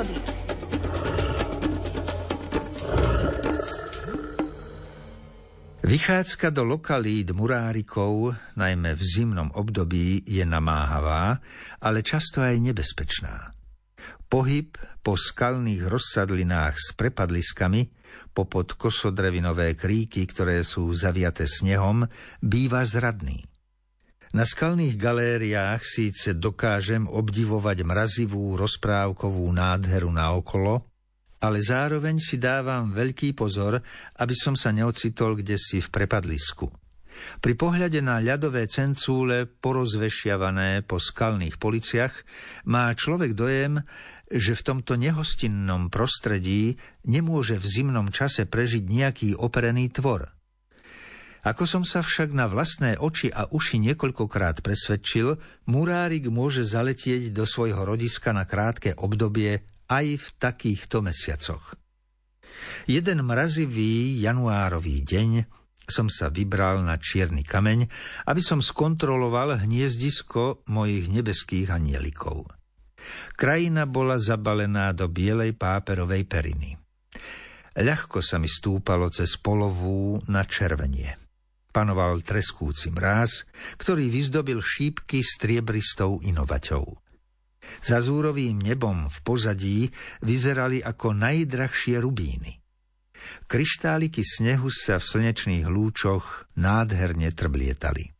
prírody. Vychádzka do lokalít murárikov, najmä v zimnom období, je namáhavá, ale často aj nebezpečná. Pohyb po skalných rozsadlinách s prepadliskami, popod kosodrevinové kríky, ktoré sú zaviaté snehom, býva zradný. Na skalných galériách síce dokážem obdivovať mrazivú rozprávkovú nádheru na okolo, ale zároveň si dávam veľký pozor, aby som sa neocitol kde si v prepadlisku. Pri pohľade na ľadové cencúle porozvešiavané po skalných policiach má človek dojem, že v tomto nehostinnom prostredí nemôže v zimnom čase prežiť nejaký operený tvor. Ako som sa však na vlastné oči a uši niekoľkokrát presvedčil, murárik môže zaletieť do svojho rodiska na krátke obdobie aj v takýchto mesiacoch. Jeden mrazivý januárový deň som sa vybral na čierny kameň, aby som skontroloval hniezdisko mojich nebeských anielikov. Krajina bola zabalená do bielej páperovej periny. Ľahko sa mi stúpalo cez polovú na červenie. Panoval treskúci mráz, ktorý vyzdobil šípky striebristou inovaťou. Za zúrovým nebom v pozadí vyzerali ako najdrahšie rubíny. Kryštáliky snehu sa v slnečných lúčoch nádherne trblietali.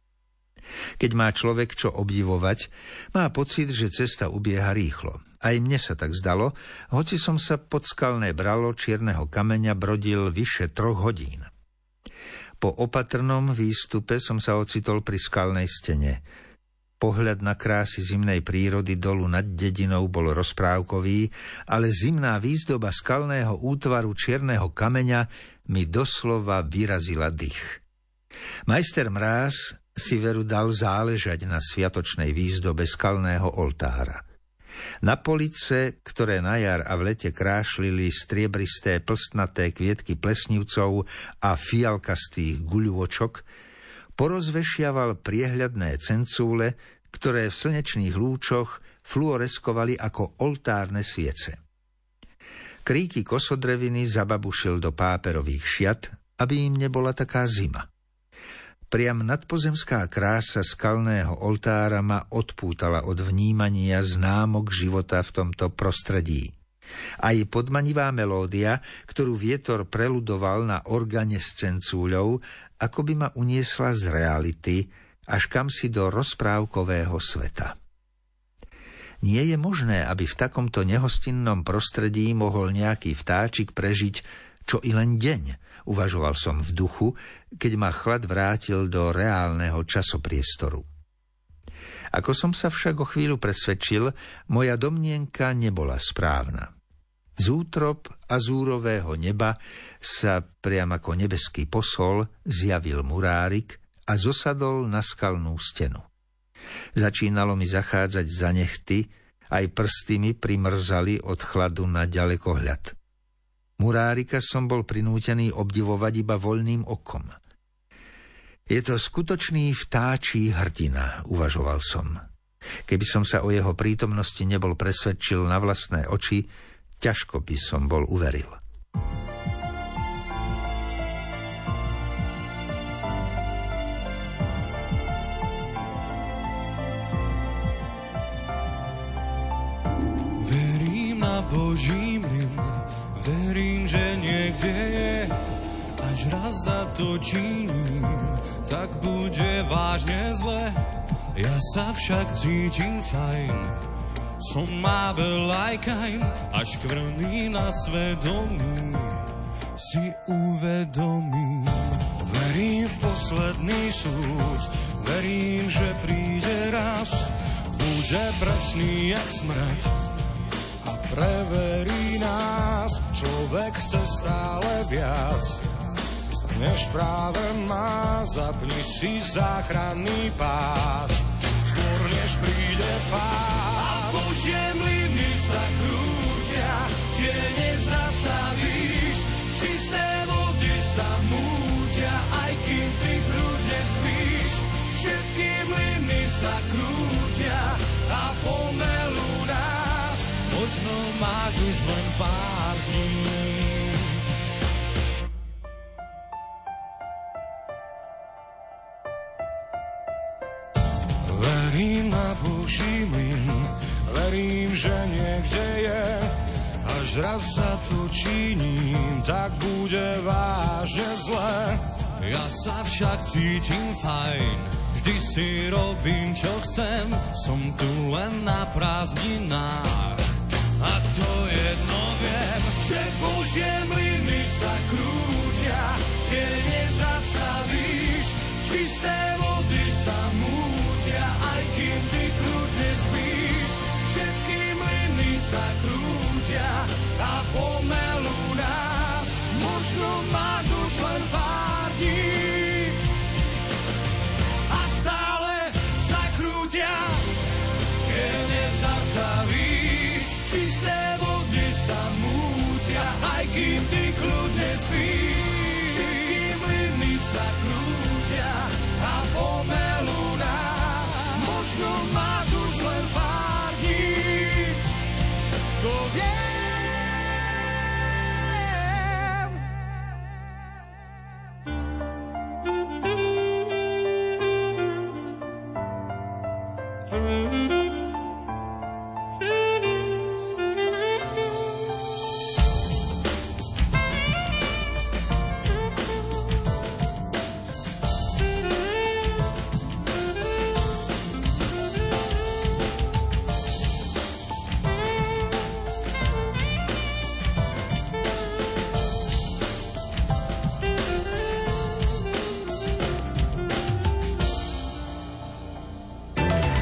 Keď má človek čo obdivovať, má pocit, že cesta ubieha rýchlo. Aj mne sa tak zdalo, hoci som sa pod skalné bralo čierneho kameňa brodil vyše troch hodín. Po opatrnom výstupe som sa ocitol pri skalnej stene – Pohľad na krásy zimnej prírody dolu nad dedinou bol rozprávkový, ale zimná výzdoba skalného útvaru čierneho kameňa mi doslova vyrazila dých. Majster Mráz si veru dal záležať na sviatočnej výzdobe skalného oltára. Na police, ktoré na jar a v lete krášlili striebristé plstnaté kvietky plesnivcov a fialkastých guľôčok, porozvešiaval priehľadné cencúle, ktoré v slnečných lúčoch fluoreskovali ako oltárne sviece. Kríky kosodreviny zababušil do páperových šiat, aby im nebola taká zima. Priam nadpozemská krása skalného oltára ma odpútala od vnímania známok života v tomto prostredí. Aj podmanivá melódia, ktorú vietor preludoval na organe s cencúľou, ako by ma uniesla z reality, až kam si do rozprávkového sveta. Nie je možné, aby v takomto nehostinnom prostredí mohol nejaký vtáčik prežiť čo i len deň, uvažoval som v duchu, keď ma chlad vrátil do reálneho časopriestoru. Ako som sa však o chvíľu presvedčil, moja domnienka nebola správna. Z útrop azúrového neba sa priam ako nebeský posol zjavil murárik a zosadol na skalnú stenu. Začínalo mi zachádzať za nechty, aj prsty mi primrzali od chladu na ďalekohľad. Murárika som bol prinútený obdivovať iba voľným okom. Je to skutočný vtáčí hrdina, uvažoval som. Keby som sa o jeho prítomnosti nebol presvedčil na vlastné oči, ťažko by som bol uveril. Verím na Boží mlyn, verím, že niekde je, až raz zatočím, tak bude vážne zle. Ja sa však cítim fajn, som Mabel Lajkajn, až krvný na svedomí si uvedomí. Verím v posledný súd, verím, že príde raz, bude presný jak smrť a preverí. Človek chce stále viac, než práve má, zapni si záchranný pás, skôr než príde pás. Božie mlyny sa krútia, tie nezastavíš. Čisté vody sa mútia, aj kým ty hrudne spíš. Všetky mlyny sa krútia a nás. Možno máš už len pár dní. Verím na Boží mlyn, verím, že niekde je, až raz za to činím, tak bude vážne zle. Ja sa však cítim fajn, vždy si robím, čo chcem, som tu len na prázdninách. A to jedno viem, že Božie mlyny sa krútia, tie nie